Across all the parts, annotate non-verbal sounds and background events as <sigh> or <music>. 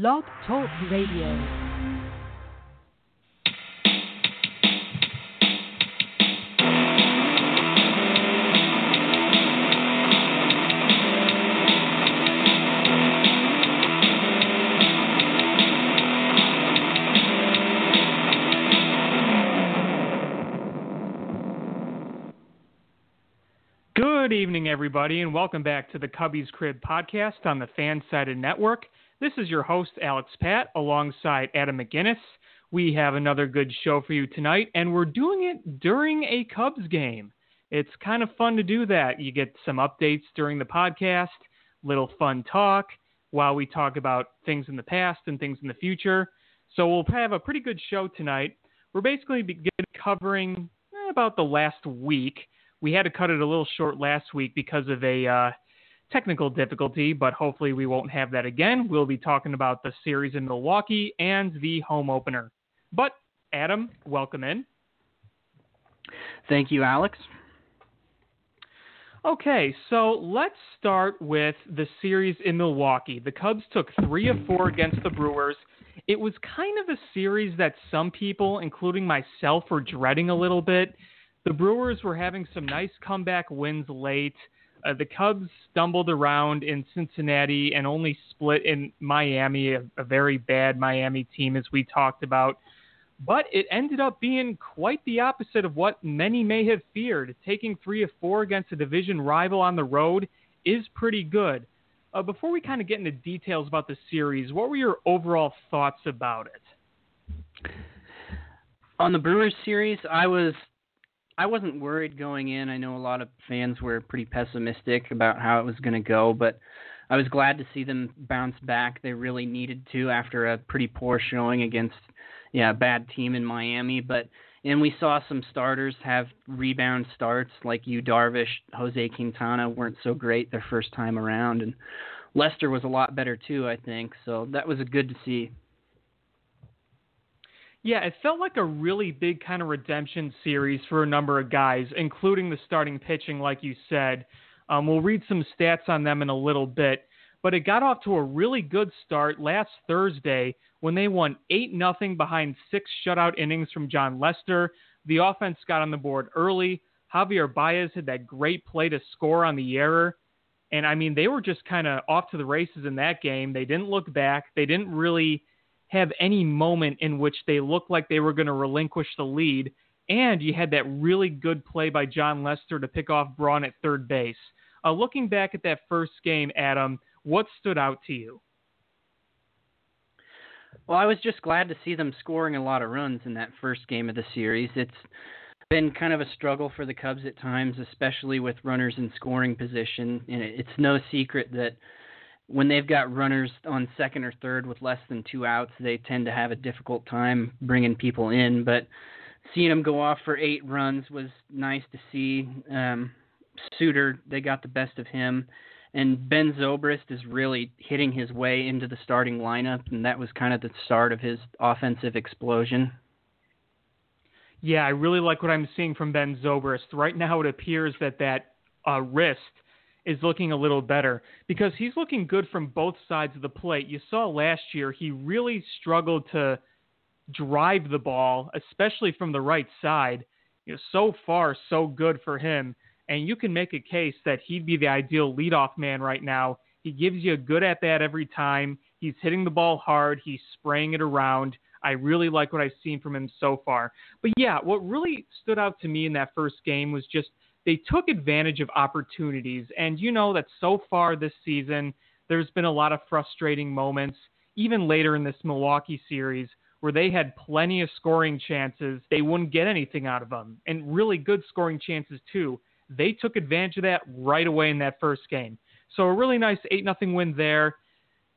Blog Talk Radio. Good evening, everybody, and welcome back to the Cubbies Crib podcast on the Fansided Network. This is your host, Alex Pat, alongside Adam McGinnis. We have another good show for you tonight, and we're doing it during a Cubs game. It's kind of fun to do that. You get some updates during the podcast, little fun talk while we talk about things in the past and things in the future. So we'll have a pretty good show tonight. We're basically covering eh, about the last week we had to cut it a little short last week because of a uh, technical difficulty, but hopefully we won't have that again. We'll be talking about the series in Milwaukee and the home opener. But, Adam, welcome in. Thank you, Alex. Okay, so let's start with the series in Milwaukee. The Cubs took three of four against the Brewers. It was kind of a series that some people, including myself, were dreading a little bit the Brewers were having some nice comeback wins late. Uh, the Cubs stumbled around in Cincinnati and only split in Miami, a, a, very bad Miami team, as we talked about. But it ended up being quite the opposite of what many may have feared. Taking three of four against a division rival on the road is pretty good. Uh, before we kind of get into details about the series, what were your overall thoughts about it? On the Brewers series, I was I wasn't worried going in. I know a lot of fans were pretty pessimistic about how it was going to go, but I was glad to see them bounce back. They really needed to after a pretty poor showing against yeah, a bad team in Miami, but and we saw some starters have rebound starts like Yu Darvish, Jose Quintana weren't so great their first time around and Lester was a lot better too, I think. So that was a good to see. Yeah, it felt like a really big kind of redemption series for a number of guys, including the starting pitching, like you said. Um, we'll read some stats on them in a little bit, but it got off to a really good start last Thursday when they won 8 0 behind six shutout innings from Jon Lester. The offense got on the board early. Javier Baez had that great play to score on the error. And I mean, they were just kind of off to the races in that game. They didn't look back. They didn't really have any moment in which they looked like they were going to relinquish the lead. And you had that really good play by Jon Lester to pick off Braun at third base. Uh, looking back at that first game, Adam, what stood out to you? Well, I was just glad to see them scoring a lot of runs in that first game of the series. It's been kind of a struggle for the Cubs at times, especially with runners in scoring position. And it's no secret that when they've got runners on second or third with less than two outs, they tend to have a difficult time bringing people in. But seeing them go off for eight runs was nice to see. Um, Suter, they got the best of him. And Ben Zobrist is really hitting his way into the starting lineup, and that was kind of the start of his offensive explosion. Yeah, I really like what I'm seeing from Ben Zobrist. Right now, it appears that that uh, wrist is looking a little better because he's looking good from both sides of the plate. You saw last year he really struggled to drive the ball, especially from the right side. You know, so far so good for him, and you can make a case that he'd be the ideal leadoff man right now. He gives you a good at bat every time. He's hitting the ball hard. He's spraying it around. I really like what I've seen from him so far. But yeah, what really stood out to me in that first game was just – they took advantage of opportunities. And you know that so far this season, there's been a lot of frustrating moments, even later in this Milwaukee series, where they had plenty of scoring chances. They wouldn't get anything out of them, and really good scoring chances, too. They took advantage of that right away in that first game. So a really nice 8 0 win there.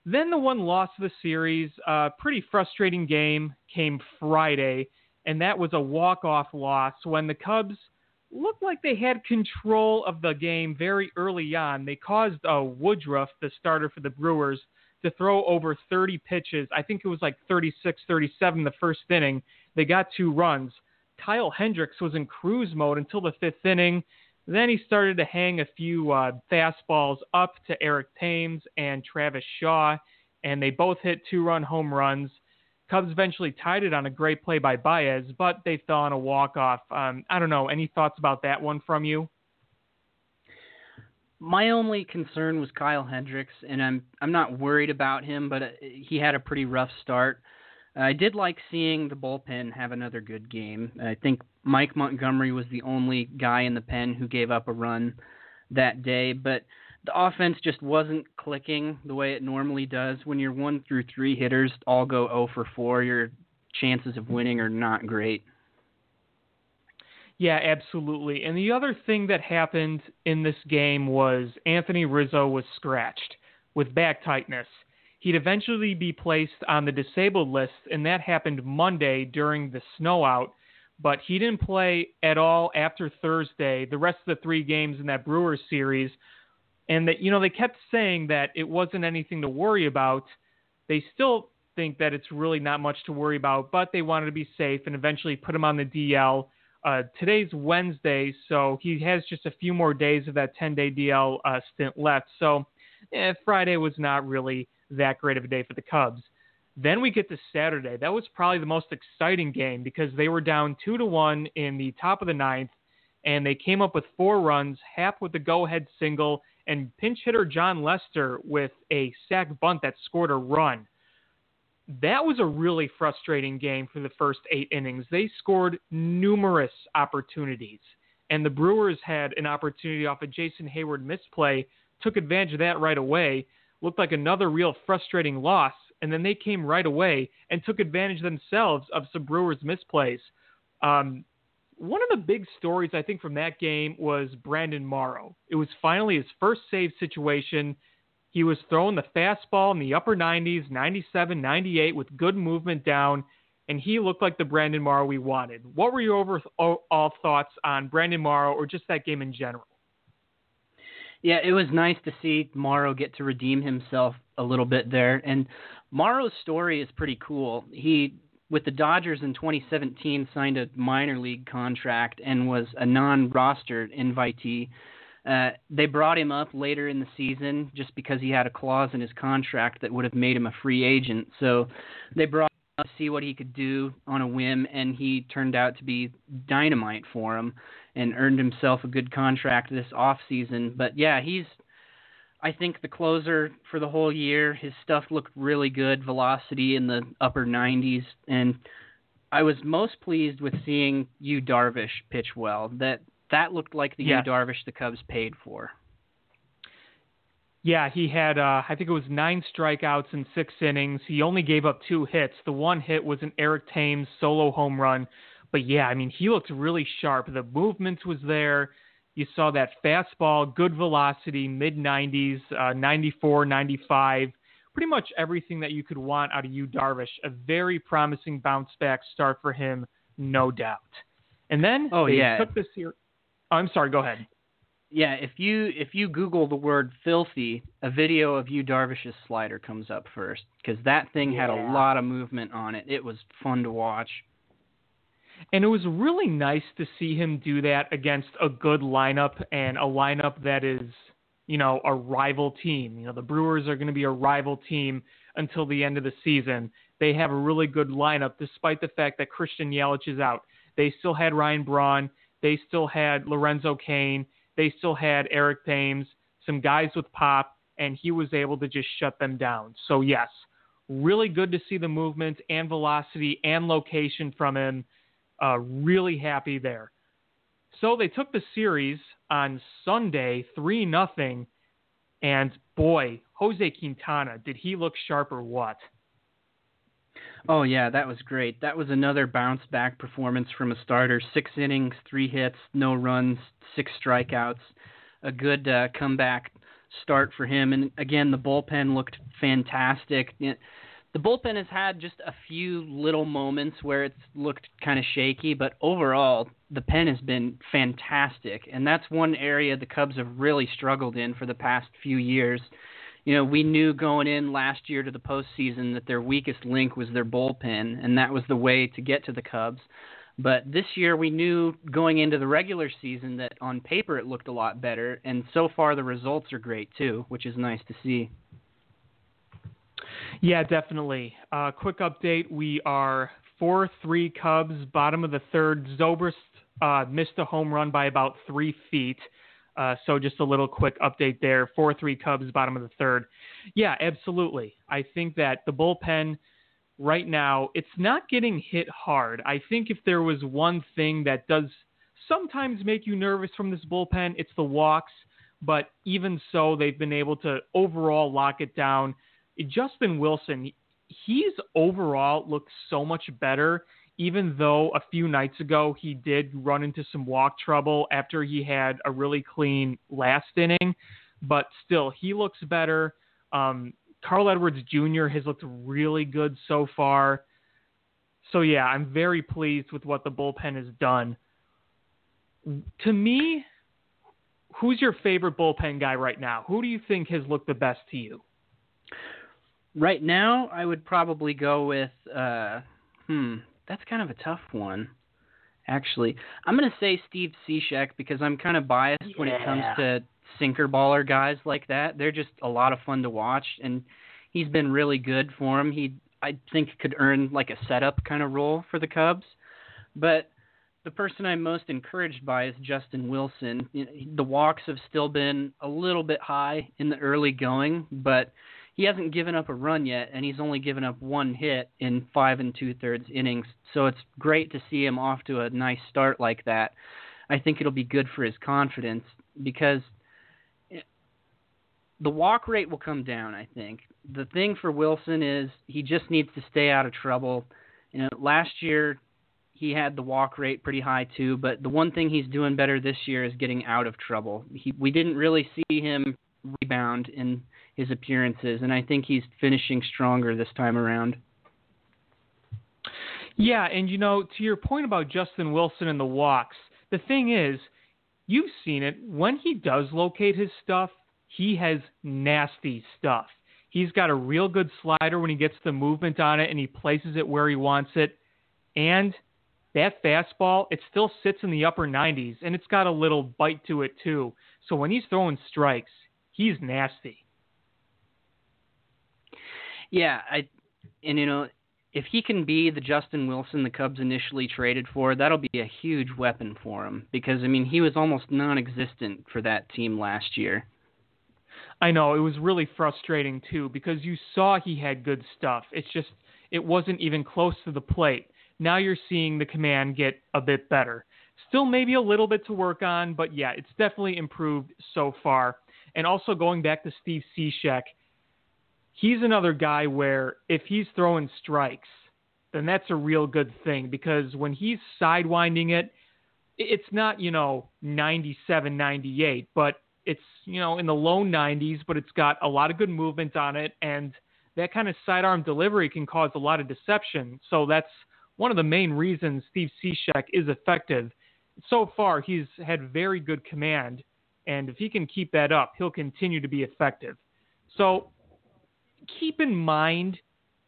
Then the one loss of the series, a pretty frustrating game, came Friday, and that was a walk off loss when the Cubs looked like they had control of the game very early on. They caused uh, Woodruff, the starter for the Brewers, to throw over 30 pitches. I think it was like 36, 37 the first inning. They got two runs. Kyle Hendricks was in cruise mode until the fifth inning. Then he started to hang a few uh, fastballs up to Eric Thames and Travis Shaw. and they both hit two-run home runs. Cubs eventually tied it on a great play by Baez, but they fell on a walk-off. Um, I don't know. Any thoughts about that one from you? My only concern was Kyle Hendricks, and I'm I'm not worried about him, but uh, he had a pretty rough start. I did like seeing the bullpen have another good game. I think Mike Montgomery was the only guy in the pen who gave up a run that day, but the offense just wasn't clicking the way it normally does. When your one through three hitters all go 0 for 4, your chances of winning are not great. Yeah, absolutely. And the other thing that happened in this game was Anthony Rizzo was scratched with back tightness. He'd eventually be placed on the disabled list, and that happened Monday during the snow out. But he didn't play at all after Thursday, the rest of the three games in that Brewers series. And that, you know, they kept saying that it wasn't anything to worry about. They still think that it's really not much to worry about, but they wanted to be safe and eventually put him on the DL uh, today's Wednesday, so he has just a few more days of that 10 day DL uh, stint left. So eh, Friday was not really that great of a day for the Cubs. Then we get to Saturday. That was probably the most exciting game because they were down two to one in the top of the ninth, and they came up with four runs, Happ with the go-ahead single, and pinch hitter John Lester with a sac bunt that scored a run that was a really frustrating game for the first eight innings. They scored numerous opportunities, and the Brewers had an opportunity off a Jason Heyward misplay, took advantage of that right away. Looked like another real frustrating loss, and then they came right away and took advantage themselves of some Brewers misplays. Um, one of the big stories I think from that game was Brandon Morrow. It was finally his first save situation he was throwing the fastball in the upper 90s, 97, 98 with good movement down, and he looked like the Brandon Morrow we wanted. What were your overall thoughts on Brandon Morrow or just that game in general? Yeah, it was nice to see Morrow get to redeem himself a little bit there. And Morrow's story is pretty cool. He, with the Dodgers in 2017, signed a minor league contract and was a non rostered invitee uh, they brought him up later in the season just because he had a clause in his contract that would have made him a free agent. So they brought him up to see what he could do on a whim, and he turned out to be dynamite for him and earned himself a good contract this off season. But yeah, he's I think the closer for the whole year. His stuff looked really good, velocity in the upper 90s, and I was most pleased with seeing Yu Darvish pitch well. That that looked like the yes. Yu Darvish the Cubs paid for. Yeah, he had uh, I think it was nine strikeouts in six innings. He only gave up two hits. The one hit was an Eric Thames solo home run. But yeah, I mean he looked really sharp. The movement was there. You saw that fastball, good velocity, mid 90s, uh, 94, 95. Pretty much everything that you could want out of Yu Darvish. A very promising bounce back start for him, no doubt. And then oh, they yeah. took the series. I'm sorry. Go ahead. Yeah, if you if you Google the word filthy, a video of Yu Darvish's slider comes up first because that thing yeah. had a lot of movement on it. It was fun to watch. And it was really nice to see him do that against a good lineup and a lineup that is, you know, a rival team. You know, the Brewers are going to be a rival team until the end of the season. They have a really good lineup despite the fact that Christian Yelich is out. They still had Ryan Braun. They still had Lorenzo Cain. They still had Eric Thames, some guys with pop, and he was able to just shut them down. So, yes, really good to see the movement and velocity and location from him. Uh, really happy there. So they took the series on Sunday, 3 nothing, and boy, Jose Quintana, did he look sharp or what? Oh yeah, that was great. That was another bounce back performance from a starter. Six innings, three hits, no runs, six strikeouts. A good uh, comeback start for him. And again, the bullpen looked fantastic. The bullpen has had just a few little moments where it's looked kind of shaky, but overall, the pen has been fantastic. And that's one area the Cubs have really struggled in for the past few years you know, we knew going in last year to the postseason that their weakest link was their bullpen, and that was the way to get to the Cubs. But this year, we knew going into the regular season that on paper it looked a lot better, and so far the results are great too, which is nice to see. Yeah, definitely. Uh, quick update: we are four three Cubs, bottom of the third. Zobrist uh, missed a home run by about three feet. Uh, so just a little quick update there. Four three Cubs, bottom of the third. Yeah, absolutely. I think that the bullpen right now it's not getting hit hard. I think if there was one thing that does sometimes make you nervous from this bullpen, it's the walks. But even so, they've been able to overall lock it down. Justin Wilson, he's overall looked so much better even though a few nights ago he did run into some walk trouble after he had a really clean last inning, but still he looks better. Um, Carl Edwards Jr. has looked really good so far. So yeah, I'm very pleased with what the bullpen has done. To me, who's your favorite bullpen guy right now? Who do you think has looked the best to you? Right now, I would probably go with uh, hmm, that's kind of a tough one. Actually, I'm going to say Steve Cishek because I'm kind of biased yeah. when it comes to sinker baller guys like that. They're just a lot of fun to watch, and he's been really good for him. He, I think, could earn like a setup kind of role for the Cubs. But the person I'm most encouraged by is Justin Wilson. The walks have still been a little bit high in the early going, but he hasn't given up a run yet, and he's only given up one hit in five and two thirds innings. So it's great to see him off to a nice start like that. I think it'll be good for his confidence because the walk rate will come down. I think the thing for Wilson is he just needs to stay out of trouble. You know, last year he had the walk rate pretty high too, but the one thing he's doing better this year is getting out of trouble. He, we didn't really see him rebound in his appearances, and I think he's finishing stronger this time around. Yeah, and you know, to your point about Justin Wilson and the walks, the thing is, you've seen it. When he does locate his stuff, he has nasty stuff. He's got a real good slider when he gets the movement on it and he places it where he wants it. And that fastball, it still sits in the upper 90s and it's got a little bite to it too. So when he's throwing strikes, he's nasty. Yeah, I and you know if he can be the Justin Wilson the Cubs initially traded for, that'll be a huge weapon for him because I mean he was almost non-existent for that team last year. I know it was really frustrating too because you saw he had good stuff. It's just it wasn't even close to the plate. Now you're seeing the command get a bit better. Still maybe a little bit to work on, but yeah, it's definitely improved so far. And also going back to Steve Cishek, he's another guy where if he's throwing strikes, then that's a real good thing because when he's sidewinding it, it's not, you know, 97, 98, but it's, you know, in the low 90s, but it's got a lot of good movement on it. And that kind of sidearm delivery can cause a lot of deception. So that's one of the main reasons Steve Cishek is effective. So far, he's had very good command. And if he can keep that up, he'll continue to be effective. So keep in mind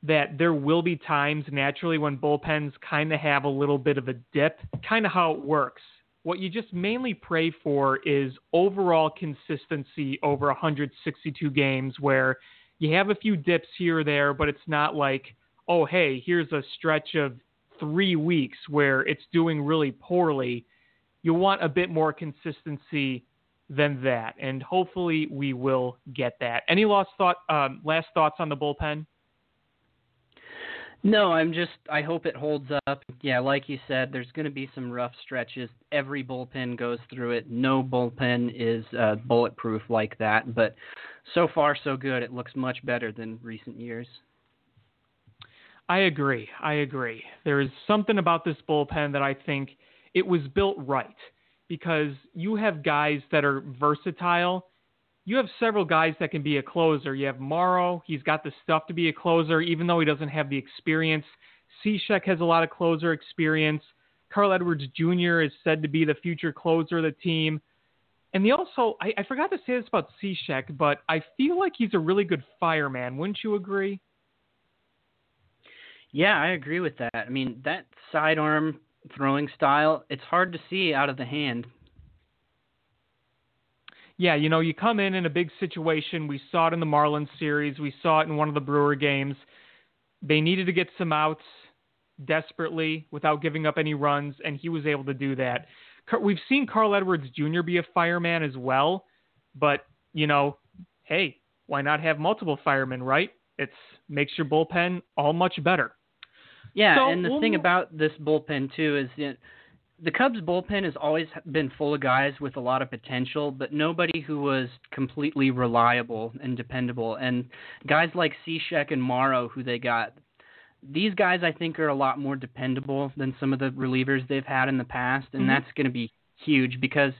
that there will be times naturally when bullpens kind of have a little bit of a dip, kind of how it works. What you just mainly pray for is overall consistency over 162 games where you have a few dips here or there, but it's not like, oh, hey, here's a stretch of three weeks where it's doing really poorly. You want a bit more consistency than that, and hopefully we will get that. Any last thought? Um, last thoughts on the bullpen? No, I'm just. I hope it holds up. Yeah, like you said, there's going to be some rough stretches. Every bullpen goes through it. No bullpen is uh, bulletproof like that. But so far, so good. It looks much better than recent years. I agree. I agree. There is something about this bullpen that I think it was built right because you have guys that are versatile. You have several guys that can be a closer. You have Morrow, he's got the stuff to be a closer, even though he doesn't have the experience. Cishek has a lot of closer experience. Carl Edwards Jr. is said to be the future closer of the team. And they also, I, I forgot to say this about Cishek, but I feel like he's a really good fireman. Wouldn't you agree? Yeah, I agree with that. I mean, that sidearm throwing style, it's hard to see out of the hand. yeah, you know, you come in in a big situation. We saw it in the Marlins series. We saw it in one of the Brewer games. They needed to get some outs desperately without giving up any runs, and he was able to do that. We've seen Carl Edwards Jr. be a fireman as well, but you know, hey, why not have multiple firemen, right? It makes your bullpen all much better. Yeah, So, and the we'll- thing about this bullpen too is that the Cubs bullpen has always been full of guys with a lot of potential, but nobody who was completely reliable and dependable. And guys like Cishek and Morrow, who they got, these guys I think are a lot more dependable than some of the relievers they've had in the past, and Mhm. that's going to be huge because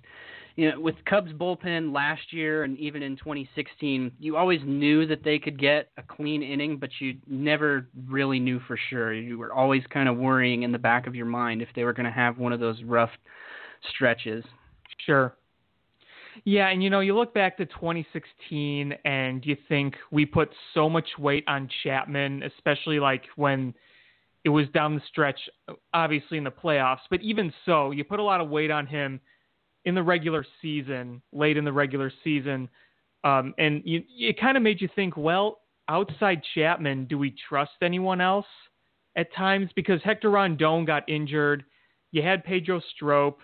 you know, with Cubs bullpen last year and even in 2016, you always knew that they could get a clean inning, but you never really knew for sure. You were always kind of worrying in the back of your mind if they were going to have one of those rough stretches. Sure. Yeah, and you know, you look back to 2016 and you think we put so much weight on Chapman, especially like when it was down the stretch, obviously in the playoffs. But even so, you put a lot of weight on him in the regular season, late in the regular season. Um, and you, it kind of made you think, well, outside Chapman, do we trust anyone else at times? Because Hector Rondon got injured. You had Pedro Strop.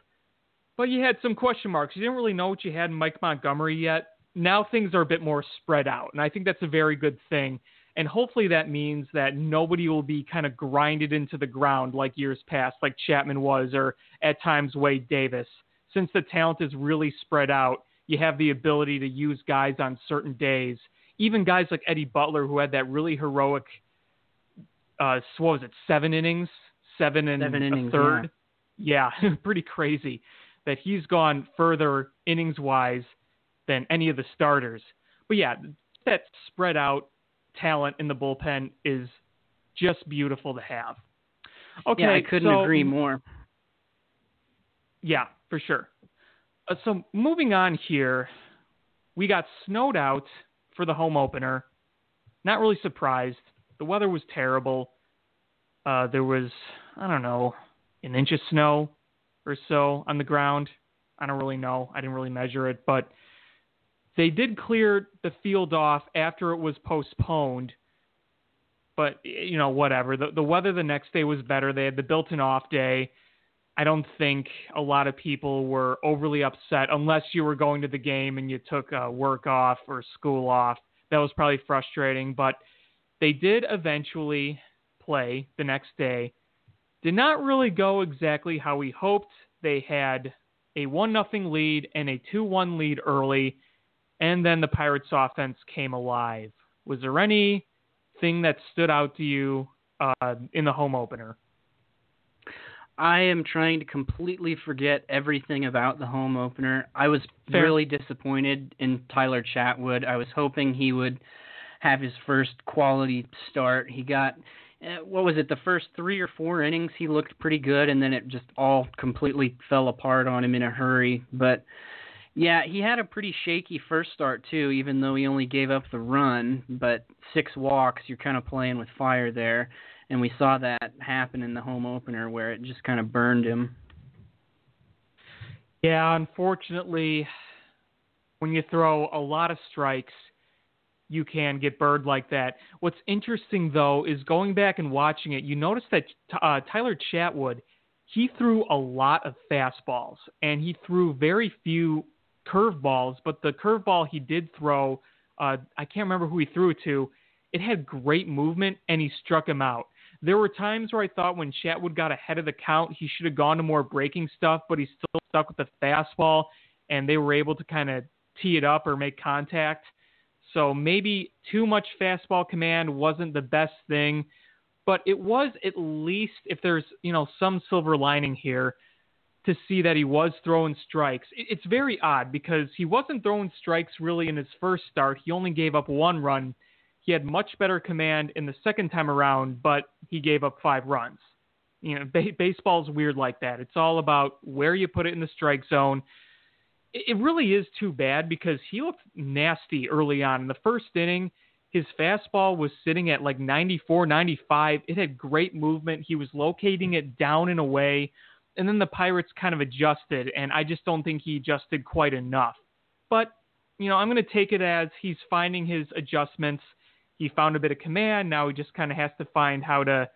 But you had some question marks. You didn't really know what you had in Mike Montgomery yet. Now things are a bit more spread out, and I think that's a very good thing. And hopefully that means that nobody will be kind of grinded into the ground like years past, like Chapman was, or at times Wade Davis. Since the talent is really spread out, you have the ability to use guys on certain days. Even guys like Eddie Butler, who had that really heroic, uh, what was it, seven innings, seven and Seven a innings, third. Yeah, <laughs> pretty crazy that he's gone further innings wise than any of the starters. But yeah, that spread out talent in the bullpen is just beautiful to have. Okay, yeah, I couldn't so- agree more. Yeah, for sure. Uh, so moving on here, we got snowed out for the home opener. Not really surprised. The weather was terrible. Uh, there was, I don't know, an inch of snow or so on the ground. I don't really know. I didn't really measure it, but they did clear the field off after it was postponed. But you know, whatever. The the weather the next day was better. They had the built-in off day. I don't think a lot of people were overly upset unless you were going to the game and you took uh, work off or school off. That was probably frustrating, but they did eventually play the next day. Did not really go exactly how we hoped. They had a 1 nothing lead and a 2-1 lead early, and then the Pirates offense came alive. Was there anything that stood out to you uh, in the home opener? I am trying to completely forget everything about the home opener. I was Fair. really disappointed in Tyler Chatwood. I was hoping he would have his first quality start. He got uh, what was it? The first 3 or 4 innings he looked pretty good and then it just all completely fell apart on him in a hurry. But yeah, he had a pretty shaky first start too, even though he only gave up the run, but 6 walks, you're kind of playing with fire there and we saw that happen in the home opener where it just kind of burned him. Yeah, unfortunately, when you throw a lot of strikes, you can get burned like that. What's interesting though is going back and watching it, you notice that uh, Tyler Chatwood, he threw a lot of fastballs and he threw very few curveballs, but the curveball he did throw, uh, I can't remember who he threw it to. It had great movement and he struck him out. There were times where I thought when Chatwood got ahead of the count, he should have gone to more breaking stuff, but he still stuck with the fastball, and they were able to kind of tee it up or make contact. So maybe too much fastball command wasn't the best thing, but it was at least if there's you know some silver lining here to see that he was throwing strikes. It's very odd because he wasn't throwing strikes really in his first start. He only gave up one run. He had much better command in the second time around, but he gave up five runs. You know, ba- baseball's weird like that. It's all about where you put it in the strike zone. It, it really is too bad because he looked nasty early on. In the first inning, his fastball was sitting at like 94, 95. It had great movement. He was locating it down and away. And then the Pirates kind of adjusted, and I just don't think he adjusted quite enough. But you know, I'm going to take it as he's finding his adjustments. He found a bit of command. Now he just kind of has to find how to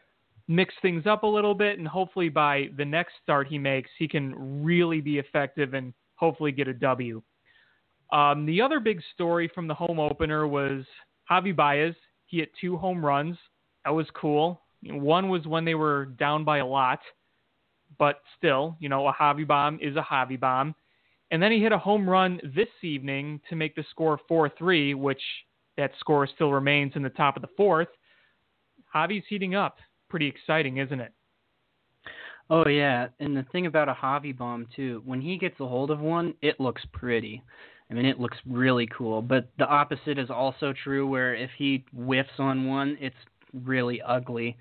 mix things up a little bit, and hopefully by the next start he makes, he can really be effective and hopefully get a W. Um, the other big story from the home opener was Javi Baez. He hit two home runs. That was cool. One was when they were down by a lot, but still, you know, a Javi bomb is a Javi bomb. And then he hit a home run this evening to make the score 4 3, which that score still remains in the top of the fourth. Javi's heating up. Pretty exciting, isn't it? Oh yeah, and the thing about a Javi bomb too, when he gets a hold of one, it looks pretty. I mean, it looks really cool. But the opposite is also true, where if he whiffs on one, it's really ugly.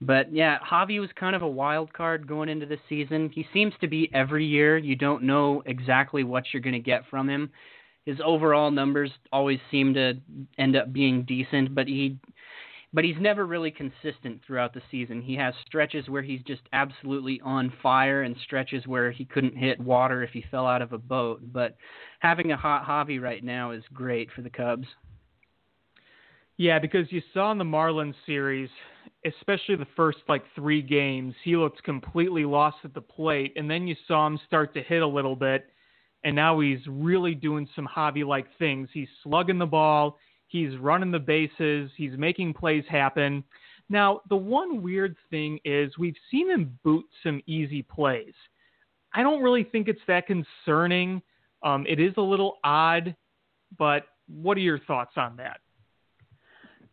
But yeah, Javi was kind of a wild card going into the season. He seems to be every year. You don't know exactly what you're going to get from him. His overall numbers always seem to end up being decent, but he but he's never really consistent throughout the season. He has stretches where he's just absolutely on fire and stretches where he couldn't hit water if he fell out of a boat. But having a hot Javi right now is great for the Cubs. Yeah, because you saw in the Marlins series, especially the first like three games, he looked completely lost at the plate, and then you saw him start to hit a little bit, and now he's really doing some Javi like things. He's slugging the ball, He's running the bases. He's making plays happen. Now, the one weird thing is we've seen him boot some easy plays. I don't really think it's that concerning. Um, it is a little odd, but what are your thoughts on that?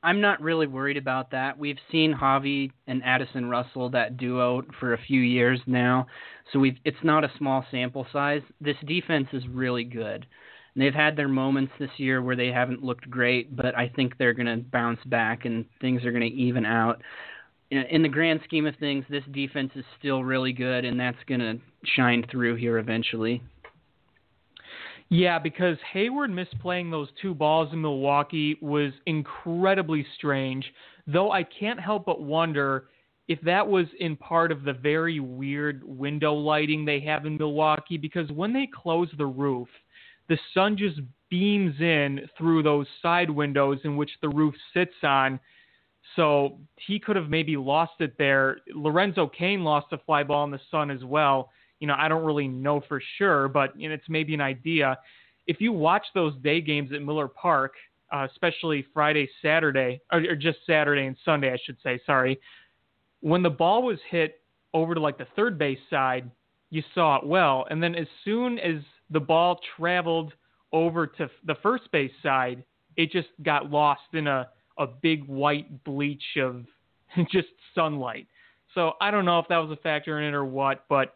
I'm not really worried about that. We've seen Javi and Addison Russell, that duo, for a few years now, so we've it's not a small sample size. This defense is really good. And they've had their moments this year where they haven't looked great, but I think they're going to bounce back and things are going to even out. In the grand scheme of things, this defense is still really good, and that's going to shine through here eventually. Yeah, because Heyward misplaying those two balls in Milwaukee was incredibly strange, though I can't help but wonder if that was in part of the very weird window lighting they have in Milwaukee, because when they close the roof – the sun just beams in through those side windows in which the roof sits on. So he could have maybe lost it there. Lorenzo Cain lost a fly ball in the sun as well. You know, I don't really know for sure, but you know, it's maybe an idea. If you watch those day games at Miller Park, uh, especially Friday, Saturday, or, or just Saturday and Sunday, I should say, sorry, when the ball was hit over to like the third base side, you saw it well. And then as soon as the ball traveled over to the first base side, it just got lost in a, a big white bleach of <laughs> just sunlight. So I don't know if that was a factor in it or what, but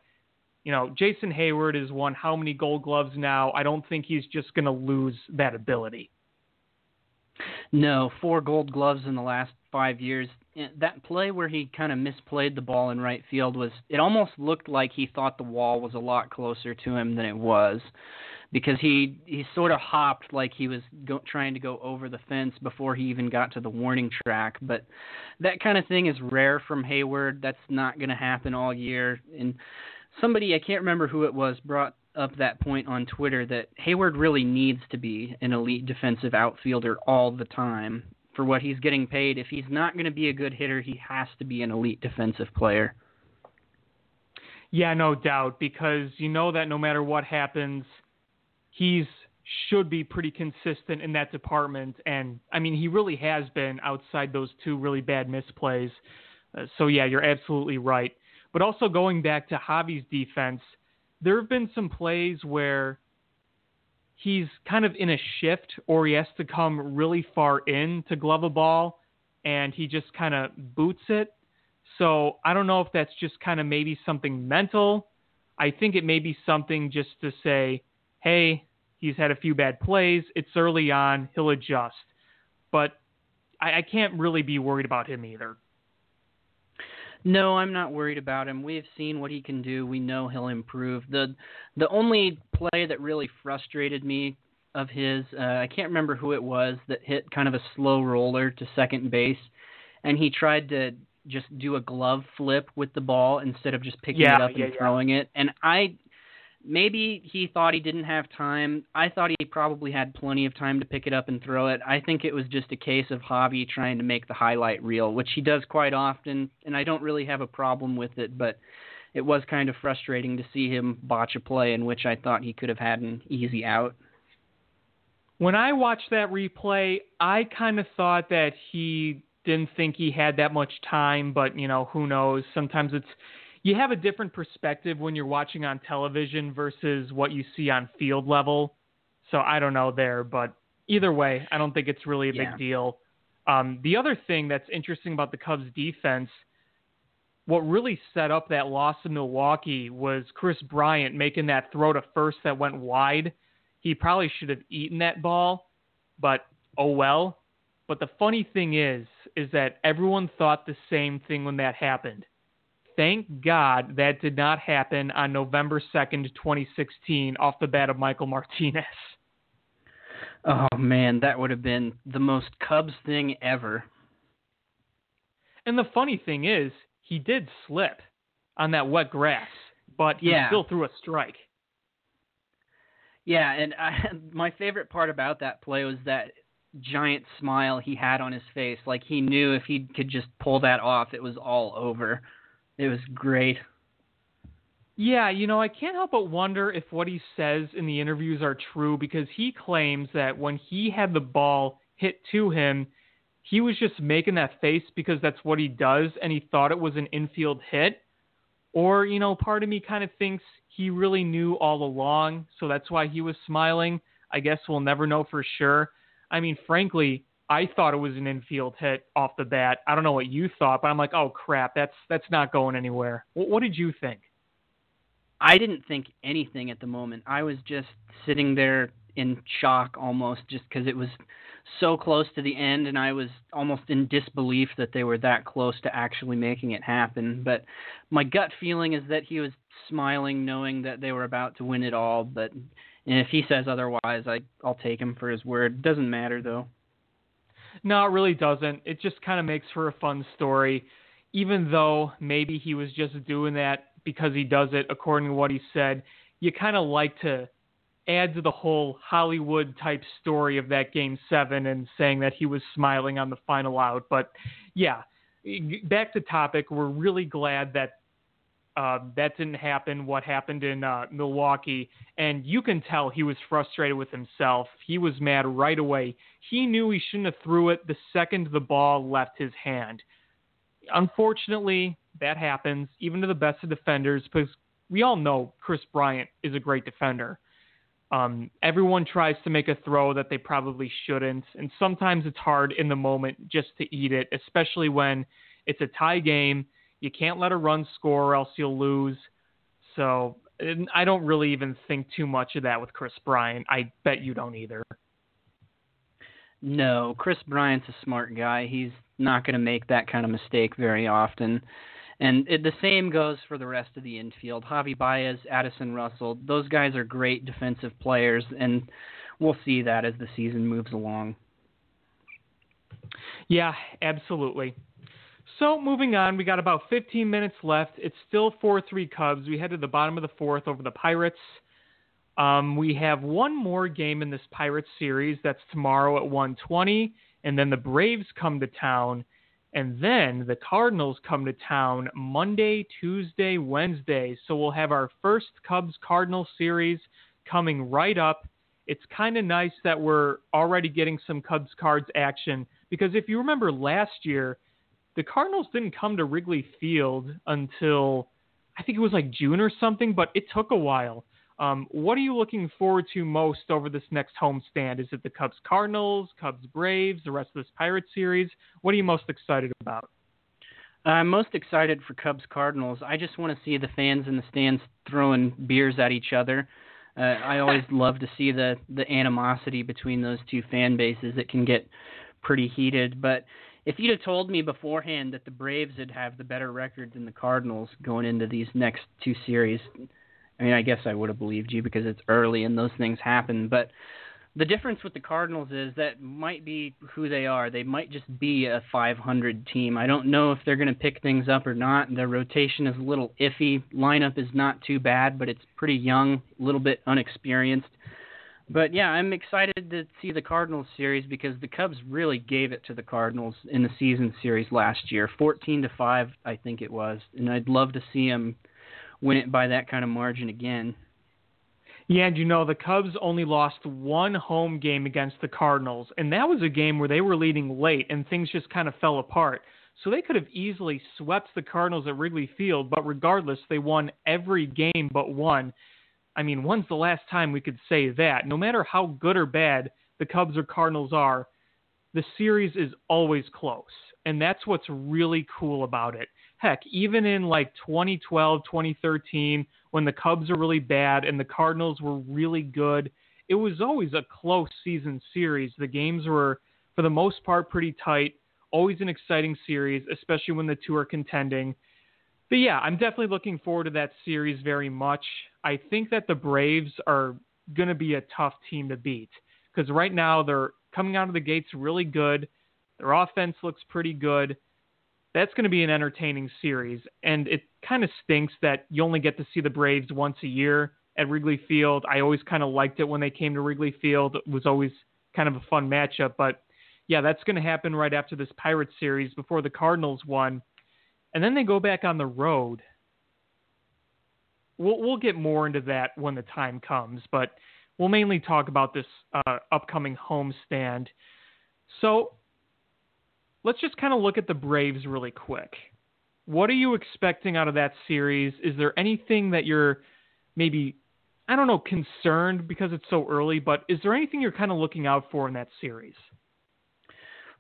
you know, Jason Heyward has won how many gold gloves now? I don't think he's just going to lose that ability. No, four gold gloves in the last five years. That play where he kind of misplayed the ball in right field was, it almost looked like he thought the wall was a lot closer to him than it was. Because he he sort of hopped like he was go, trying to go over the fence before he even got to the warning track. But that kind of thing is rare from Heyward. That's not going to happen all year. And somebody I can't remember who it was brought up that point on Twitter that Heyward really needs to be an elite defensive outfielder all the time for what he's getting paid. If he's not going to be a good hitter, he has to be an elite defensive player. Yeah, no doubt, because you know that no matter what happens, he's should be pretty consistent in that department. And I mean, he really has been outside those two really bad misplays. Uh, so yeah, you're absolutely right. But also going back to Javi's defense, there have been some plays where he's kind of in a shift or he has to come really far in to glove a ball and he just kind of boots it. So I don't know if that's just kind of maybe something mental. I think it may be something just to say, hey, he's had a few bad plays. It's early on. He'll adjust. But I, I can't really be worried about him either. No, I'm not worried about him. We've seen what he can do. We know he'll improve. The the only play that really frustrated me of his, uh, I can't remember who it was that hit kind of a slow roller to second base, and he tried to just do a glove flip with the ball instead of just picking yeah, it up yeah, and yeah. throwing it. And I maybe he thought he didn't have time. I thought he probably had plenty of time to pick it up and throw it. I think it was just a case of Javi trying to make the highlight reel, which he does quite often, and I don't really have a problem with it, but it was kind of frustrating to see him botch a play in which I thought he could have had an easy out. When I watched that replay, I kind of thought that he didn't think he had that much time, but you know, who knows? Sometimes it's you have a different perspective when you're watching on television versus what you see on field level. So I don't know there, but either way, I don't think it's really a yeah. big deal. Um, the other thing that's interesting about the Cubs defense, what really set up that loss in Milwaukee was Kris Bryant making that throw to first that went wide. He probably should have eaten that ball, but oh well. But the funny thing is, is that everyone thought the same thing when that happened. Thank God that did not happen on November 2nd, 2016, off the bat of Michael Martinez. Oh, man, that would have been the most Cubs thing ever. And the funny thing is, he did slip on that wet grass, but he yeah. still threw a strike. Yeah, and I, <laughs> my favorite part about that play was that giant smile he had on his face. Like he knew if he could just pull that off, it was all over. It was great. Yeah, you know, I can't help but wonder if what he says in the interviews are true because he claims that when he had the ball hit to him, he was just making that face because that's what he does and he thought it was an infield hit. Or, you know, part of me kind of thinks he really knew all along, so that's why he was smiling. I guess we'll never know for sure. I mean, frankly, I thought it was an infield hit off the bat. I don't know what you thought, but I'm like, oh crap, that's that's not going anywhere. What, what did you think? I didn't think anything at the moment. I was just sitting there in shock almost, just because it was so close to the end, and I was almost in disbelief that they were that close to actually making it happen. But my gut feeling is that he was smiling, knowing that they were about to win it all. But if he says otherwise, I I'll take him for his word. Doesn't matter though. No, it really doesn't. It just kind of makes for a fun story, even though maybe he was just doing that because he does it according to what he said. You kind of like to add to the whole Hollywood type story of that game seven and saying that he was smiling on the final out. But yeah, back to topic. We're really glad that uh, that didn't happen. What happened in uh, Milwaukee, and you can tell he was frustrated with himself. He was mad right away. He knew he shouldn't have threw it the second the ball left his hand. Unfortunately, that happens even to the best of defenders because we all know Kris Bryant is a great defender. Um, everyone tries to make a throw that they probably shouldn't, and sometimes it's hard in the moment just to eat it, especially when it's a tie game you can't let a run score or else you'll lose. So I don't really even think too much of that with Kris Bryant. I bet you don't either. No, Kris Bryant's a smart guy. He's not going to make that kind of mistake very often. And it, the same goes for the rest of the infield. Javi Baez, Addison Russell, those guys are great defensive players, and we'll see that as the season moves along. Yeah, absolutely. So moving on, we got about 15 minutes left. It's still 4-3 Cubs. We head to the bottom of the fourth over the Pirates. Um, we have one more game in this Pirates series. That's tomorrow at 1:20, and then the Braves come to town, and then the Cardinals come to town Monday, Tuesday, Wednesday. So we'll have our first Cubs Cardinals series coming right up. It's kind of nice that we're already getting some Cubs cards action because if you remember last year the Cardinals didn't come to Wrigley Field until I think it was like June or something, but it took a while. Um, what are you looking forward to most over this next homestand? Is it the Cubs Cardinals, Cubs Braves, the rest of this Pirate series? What are you most excited about? I'm most excited for Cubs Cardinals. I just want to see the fans in the stands throwing beers at each other. Uh, I always <laughs> love to see the the animosity between those two fan bases. It can get pretty heated, but if you'd have told me beforehand that the Braves would have the better record than the Cardinals going into these next two series, I mean, I guess I would have believed you because it's early and those things happen. But the difference with the Cardinals is that might be who they are. They might just be a 500 team. I don't know if they're going to pick things up or not. Their rotation is a little iffy. Lineup is not too bad, but it's pretty young, a little bit unexperienced. But yeah, I'm excited to see the Cardinals series because the Cubs really gave it to the Cardinals in the season series last year, 14 to 5, I think it was, and I'd love to see them win it by that kind of margin again. Yeah, and you know, the Cubs only lost one home game against the Cardinals, and that was a game where they were leading late and things just kind of fell apart. So they could have easily swept the Cardinals at Wrigley Field, but regardless, they won every game but one. I mean, when's the last time we could say that? No matter how good or bad the Cubs or Cardinals are, the series is always close. And that's what's really cool about it. Heck, even in like 2012, 2013, when the Cubs were really bad and the Cardinals were really good. It was always a close season series. The games were, for the most part, pretty tight. Always an exciting series, especially when the two are contending. But yeah, I'm definitely looking forward to that series very much. I think that the Braves are going to be a tough team to beat because right now they're coming out of the gates really good. Their offense looks pretty good that's going to be an entertaining series. And it kind of stinks that you only get to see the Braves once a year at Wrigley Field. I always kind of liked it when they came to Wrigley Field. It was always kind of a fun matchup. But yeah, that's going to happen right after this Pirates series before the Cardinals won. And then they go back on the road. We'll, we'll get more into that when the time comes, but we'll mainly talk about this uh, upcoming homestand. So let's just kind of look at the Braves really quick. What are you expecting out of that series? Is there anything that you're maybe, I don't know, concerned because it's so early, but is there anything you're kind of looking out for in that series?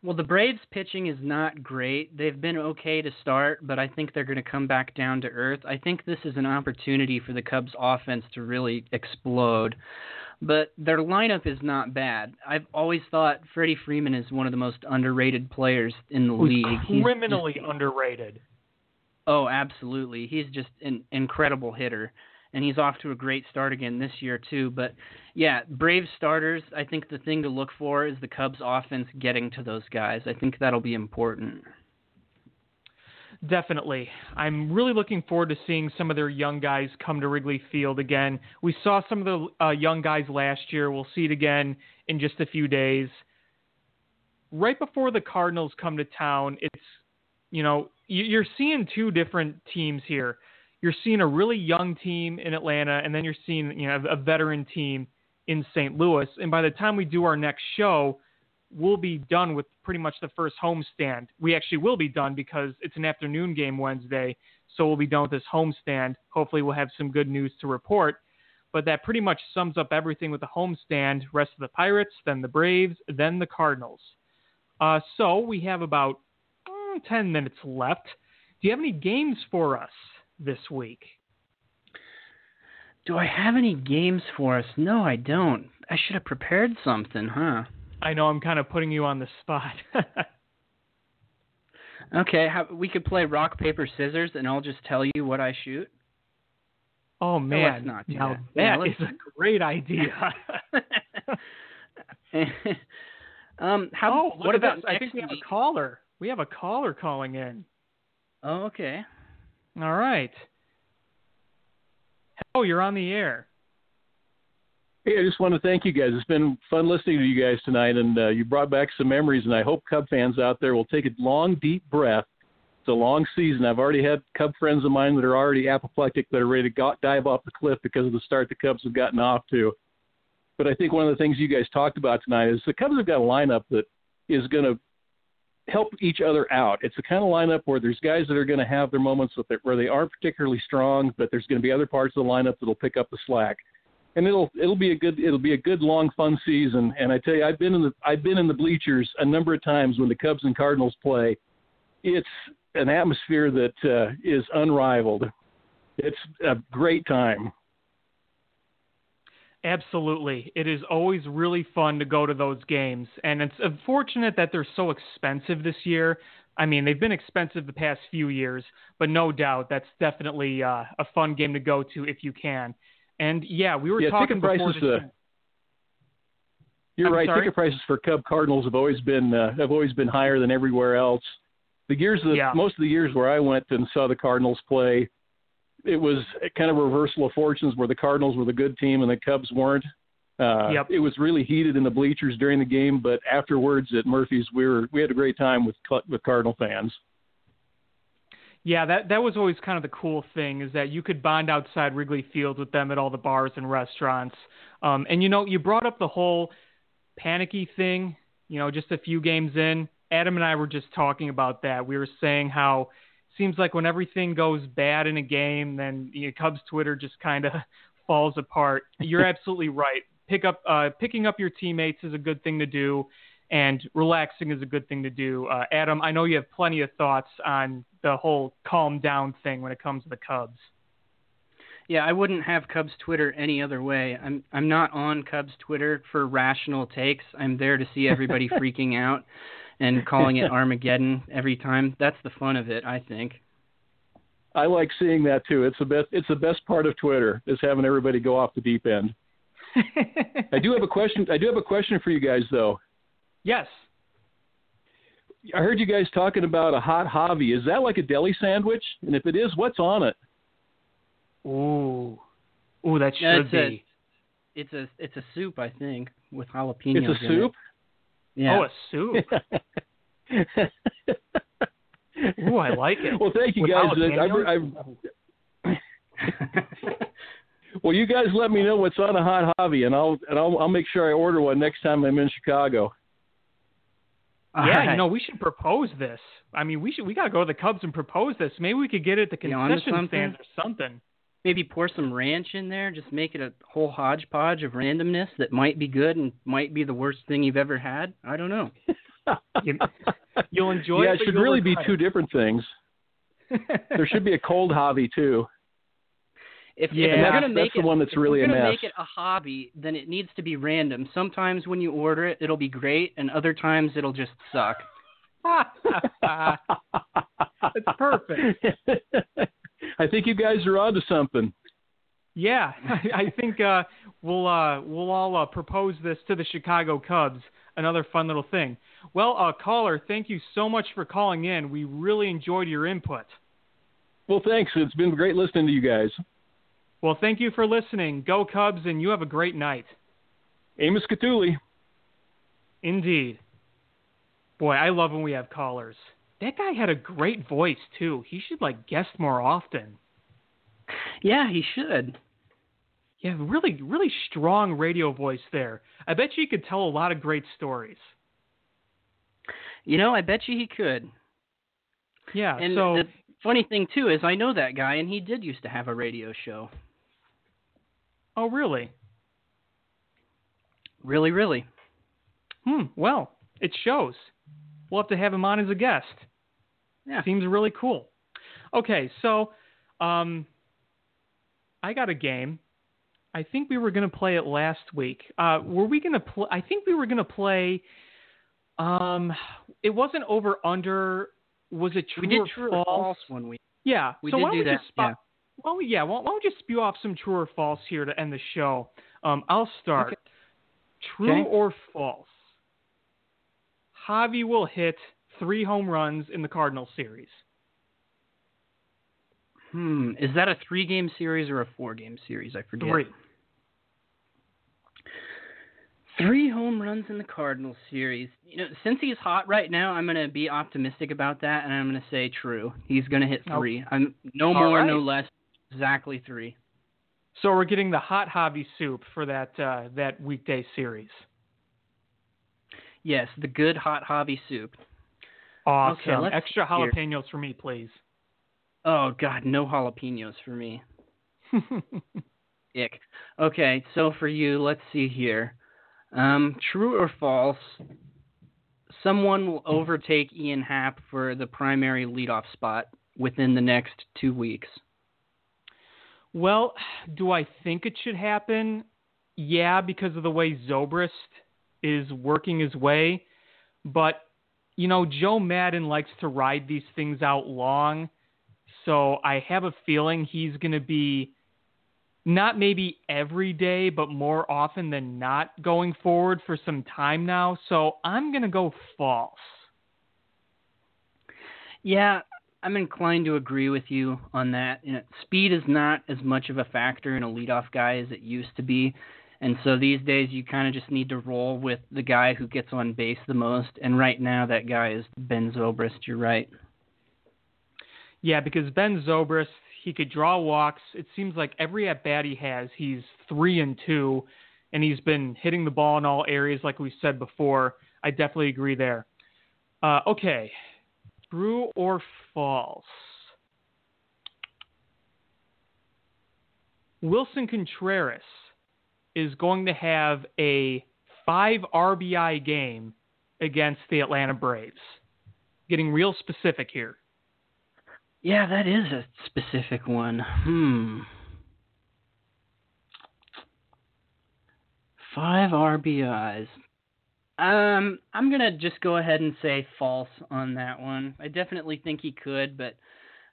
Well, the Braves pitching is not great. They've been okay to start, but I think they're going to come back down to earth. I think this is an opportunity for the Cubs offense to really explode but their lineup is not bad. I've always thought Freddie Freeman is one of the most underrated players in the Who's league. Criminally just, underrated. Oh, absolutely. He's just an incredible hitter, and he's off to a great start again this year too. But yeah, Brave starters. I think the thing to look for is the Cubs' offense getting to those guys. I think that'll be important. Definitely. I'm really looking forward to seeing some of their young guys come to Wrigley Field again. We saw some of the uh, young guys last year. We'll see it again in just a few days. Right before the Cardinals come to town, it's, you know, you're seeing two different teams here. You're seeing a really young team in Atlanta, and then you're seeing, you know, a veteran team in St. Louis. And by the time we do our next show, we'll be done with pretty much the first homestand. We actually will be done because it's an afternoon game Wednesday, so we'll be done with this homestand. Hopefully, we'll have some good news to report. But that pretty much sums up everything with the homestand. Rest of the Pirates, then the Braves, then the Cardinals. Uh, so we have about mm, 10 minutes left. Do you have any games for us this week? Do I have any games for us? No, I don't. I should have prepared something, huh? I know I'm kind of putting you on the spot. <laughs> okay, how, we could play rock paper scissors, and I'll just tell you what I shoot. Oh man, no, not now that, that is a great idea. <laughs> um, how? Oh, what about? I think we have a caller. We have a caller calling in. Oh, okay. All right. Oh, you're on the air. Hey, I just want to thank you guys. It's been fun listening to you guys tonight, and uh, you brought back some memories. And I hope Cub fans out there will take a long, deep breath. It's a long season. I've already had Cub friends of mine that are already apoplectic that are ready to go- dive off the cliff because of the start the Cubs have gotten off to. But I think one of the things you guys talked about tonight is the Cubs have got a lineup that is going to help each other out. It's the kind of lineup where there's guys that are going to have their moments where they aren't particularly strong, but there's going to be other parts of the lineup that'll pick up the slack and it'll it'll be a good it'll be a good long fun season. And I tell you, I've been in the I've been in the bleachers a number of times when the Cubs and Cardinals play. It's an atmosphere that uh, is unrivaled. It's a great time. Absolutely. It is always really fun to go to those games. And it's unfortunate that they're so expensive this year. I mean, they've been expensive the past few years, but no doubt that's definitely uh, a fun game to go to if you can. And yeah, we were yeah, talking ticket prices. Uh, You're I'm right. sorry? Ticket prices for Cub Cardinals have always been uh, have always been higher than everywhere else. The years that Yeah. most of the years where I went and saw the Cardinals play, it was kind of a reversal of fortunes where the Cardinals were the good team and the Cubs weren't. Uh, Yep. It was really heated in the bleachers during the game, but afterwards at Murphy's, we were we had a great time with with Cardinal fans. Yeah, that that was always kind of the cool thing is that you could bond outside Wrigley Field with them at all the bars and restaurants. Um, and you know, you brought up the whole panicky thing. You know, just a few games in, Adam and I were just talking about that. We were saying how seems like when everything goes bad in a game, then you know, Cubs Twitter just kind of <laughs> falls apart. You're <laughs> absolutely right. Pick up, uh, picking up your teammates is a good thing to do and relaxing is a good thing to do. Uh, Adam, I know you have plenty of thoughts on the whole calm down thing when it comes to the Cubs. Yeah, I wouldn't have Cubs Twitter any other way. I'm I'm not on Cubs Twitter for rational takes. I'm there to see everybody <laughs> freaking out and <laughs> calling it Armageddon every time. That's the fun of it, I think. I like seeing that too. It's the best. It's the best part of Twitter is having everybody go off the deep end. <laughs> I do have a question. I do have a question for you guys though. yes. I heard you guys talking about a hot hobby. Is that like a deli sandwich? And if it is, what's on it? Ooh. Ooh, that Yeah, should it's a- be. It's a it's a soup, I think, with jalapenos. It's a in soup. It. Yeah. Oh, a soup. <laughs> Ooh, I like it. well, thank you With guys. jalapenos? I, I, <laughs> well, you guys let me know what's on a hot hobby, and I'll and I'll, I'll make sure I order one next time I'm in Chicago. All yeah, right. you know, we should propose this. I mean, we should. We gotta go to the Cubs and propose this. Maybe we could get it at the You onto concession something? stand or something. Maybe pour some ranch in there. Just make it a whole hodgepodge of randomness that might be good and might be the worst thing you've ever had. I don't know. <laughs> You- You'll enjoy yeah, it. it should really be two different things. <laughs> There should be a cold hobby too. If, Yeah, if you're that's- gonna that's make the it, one that's really a mess. make it a hobby, then it needs to be random. Sometimes when you order it, it'll be great, and other times it'll just suck. <laughs> It's perfect. I think you guys are onto something. Yeah, <laughs> I, I think uh, we'll uh, we'll all uh, propose this to the Chicago Cubs. Another fun little thing. Well, uh, caller, thank you so much for calling in. We really enjoyed your input. Well, thanks. It's been great listening to you guys. Well, thank you for listening. Go Cubs, and you have a great night. Amos Catuli. Indeed. Boy, I love when we have callers. That guy had a great voice too. He should like guest more often. Yeah, he should. Yeah, really, really strong radio voice there. I bet you he could tell a lot of great stories. You know, I bet you he could. Yeah. And so the funny thing too is, I know that guy, and he did used to have a radio show. Oh, really? Really, really. Hmm. Well, it shows. We'll have to have him on as a guest. Yeah. Seems really cool. Okay, so um, I got a game. I think we were going to play it last week. Uh, were we going to play? I think we were going to play. Um, it wasn't over under. Was it true we did or true false? or false one week. Yeah. We so did why don't do we that, just spot, Why don't yeah, why why don't we just spew off some true or false here to end the show? Um, I'll start. Okay. True Okay. or false? Javi will hit three home runs in the Cardinal series. Hmm. Is that a three game series or a four game series? I forget. Three. Three home runs in the Cardinals series. You know, since he's hot right now, I'm gonna be optimistic about that, and I'm gonna say true. He's gonna hit Oh. three. I'm no All more, right. no less. Exactly three. So we're getting the hot hobby soup for that uh, that weekday series. Yes, the good hot hobby soup. Awesome. let's Extra see here. jalapenos for me, please. Oh God, no jalapenos for me. <laughs> Ick. Okay, so for you, let's see here. Um, true or false? Someone will overtake Ian Happ for the primary leadoff spot within the next two weeks. Well, do I think it should happen? Yeah, because of the way Zobrist is working his way. But, you know, Joe Maddon likes to ride these things out long. So I have a feeling he's going to be not maybe every day, but more often than not going forward for some time now. So I'm going to go false. Yeah, I'm inclined to agree with you on that. You know, speed is not as much of a factor in a leadoff guy as it used to be. And so these days you kind of just need to roll with the guy who gets on base the most. And right now that guy is Ben Zobrist. You're right. Yeah, because Ben Zobrist, he could draw walks. It seems like every at bat he has, he's three and two, and he's been hitting the ball in all areas, like we said before. I definitely agree there. Uh, okay, true or false? Willson Contreras is going to have a five RBI game against the Atlanta Braves. Getting real specific here. Yeah, that is a specific one. Hmm. Five RBIs. Um, I'm gonna just go ahead and say false on that one. I definitely think he could, but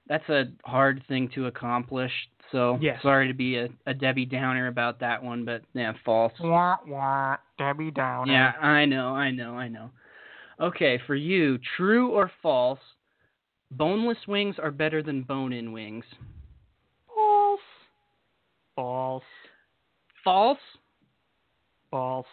that's a hard thing to accomplish. So yes. sorry to be a, a Debbie Downer about that one, but yeah, false. Wah wah, Debbie Downer. Yeah, I know, I know, I know. Okay, for you, true or false? Boneless wings are better than bone-in wings. False. False. False. False.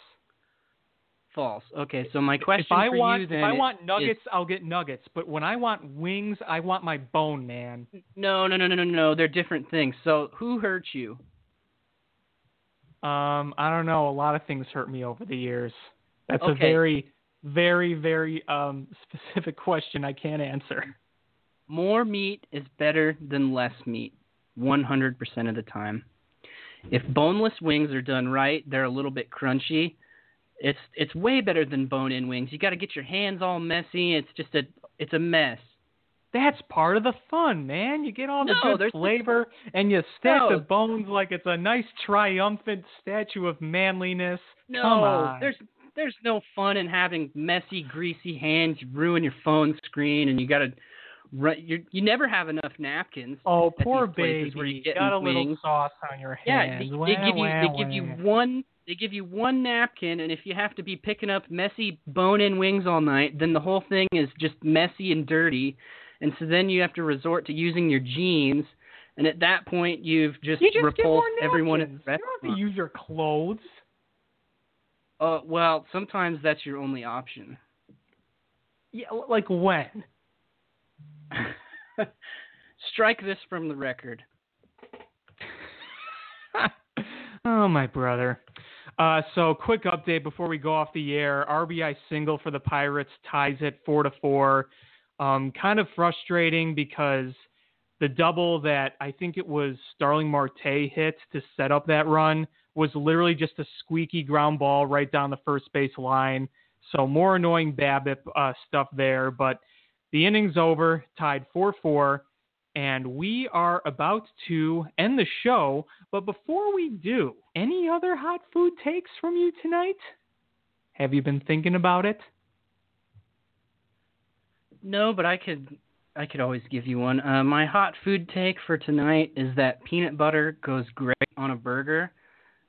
False. Okay, so my question if I for want, you then if I want nuggets, is, I'll get nuggets. But when I want wings, I want my bone, man. No, no, no, no, no, no. They're different things. So who hurt you? Um, I don't know. A lot of things hurt me over the years. That's Okay. a very, very, very um specific <laughs> question. I can't answer. More meat is better than less meat, 100% of the time. If boneless wings are done right, they're a little bit crunchy. It's it's way better than bone-in wings. You got to get your hands all messy. It's just a it's a mess. That's part of the fun, man. You get all the No, good flavor and you stack No. the bones like it's a nice triumphant statue of manliness. No, Come on. there's there's no fun in having messy, greasy hands. You ruin your phone screen, and you got to run. You you never have enough napkins. Oh, poor baby. where you get got a wings. little sauce on your Yeah, hands. they, Wah, they give you wah, they give you one they give you one napkin, and if you have to be picking up messy bone-in wings all night, then the whole thing is just messy and dirty, and so then you have to resort to using your jeans, and at that point you've just, You just repulsed everyone napkins. the You don't have restaurant. to use your clothes. Uh, well, sometimes that's your only option. Yeah, like when? <laughs> Strike this from the record. <laughs> oh, my brother. Uh, so, quick update before we go off the air. RBI single for the Pirates ties it four to four. Um, kind of frustrating because the double that I think it was Starling Marte hit to set up that run was literally just a squeaky ground ball right down the first base line. So more annoying BABIP uh, stuff there, but the inning's over, tied 4-4, and we are about to end the show. But before we do, any other hot food takes from you tonight? Have you been thinking about it? No, but I could I could always give you one. Uh, my hot food take for tonight is that peanut butter goes great on a burger.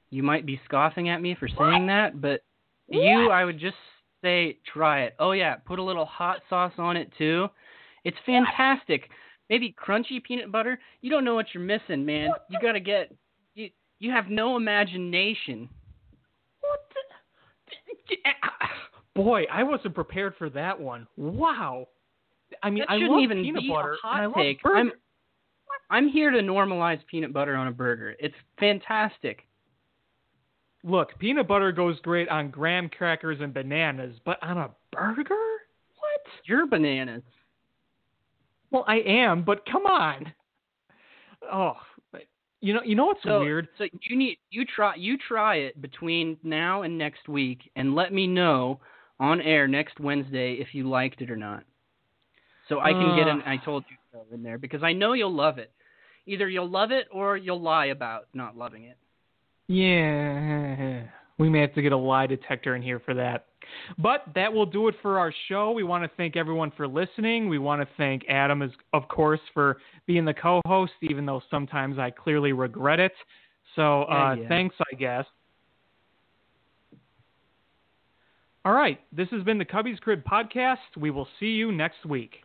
You might be scoffing at me for saying that, but you I would just say try it. Oh yeah, put a little hot sauce on it too. It's fantastic. Maybe crunchy peanut butter. You don't know what you're missing, man. You got to get you you have no imagination. What? The, ah, boy, I wasn't prepared for that one. Wow. I mean, That I shouldn't love even peanut butter. a hot and I love take. burger. I'm I'm here to normalize peanut butter on a burger. It's fantastic. Look, peanut butter goes great on graham crackers and bananas, but on a burger? What? You're bananas. Well, I am, but come on. Oh, you know, you know what's So, weird? so you need you try you try it between now and next week, and let me know on air next Wednesday if you liked it or not. So I can get an Uh. I told you so in there because I know you'll love it. Either you'll love it or you'll lie about not loving it. Yeah, we may have to get a lie detector in here for that. But that will do it for our show. We want to thank everyone for listening. We want to thank Adam, as, of course, for being the co host, even though sometimes I clearly regret it. So uh, yeah. thanks, I guess. All right, this has been the Cubbies Crib podcast. We will see you next week.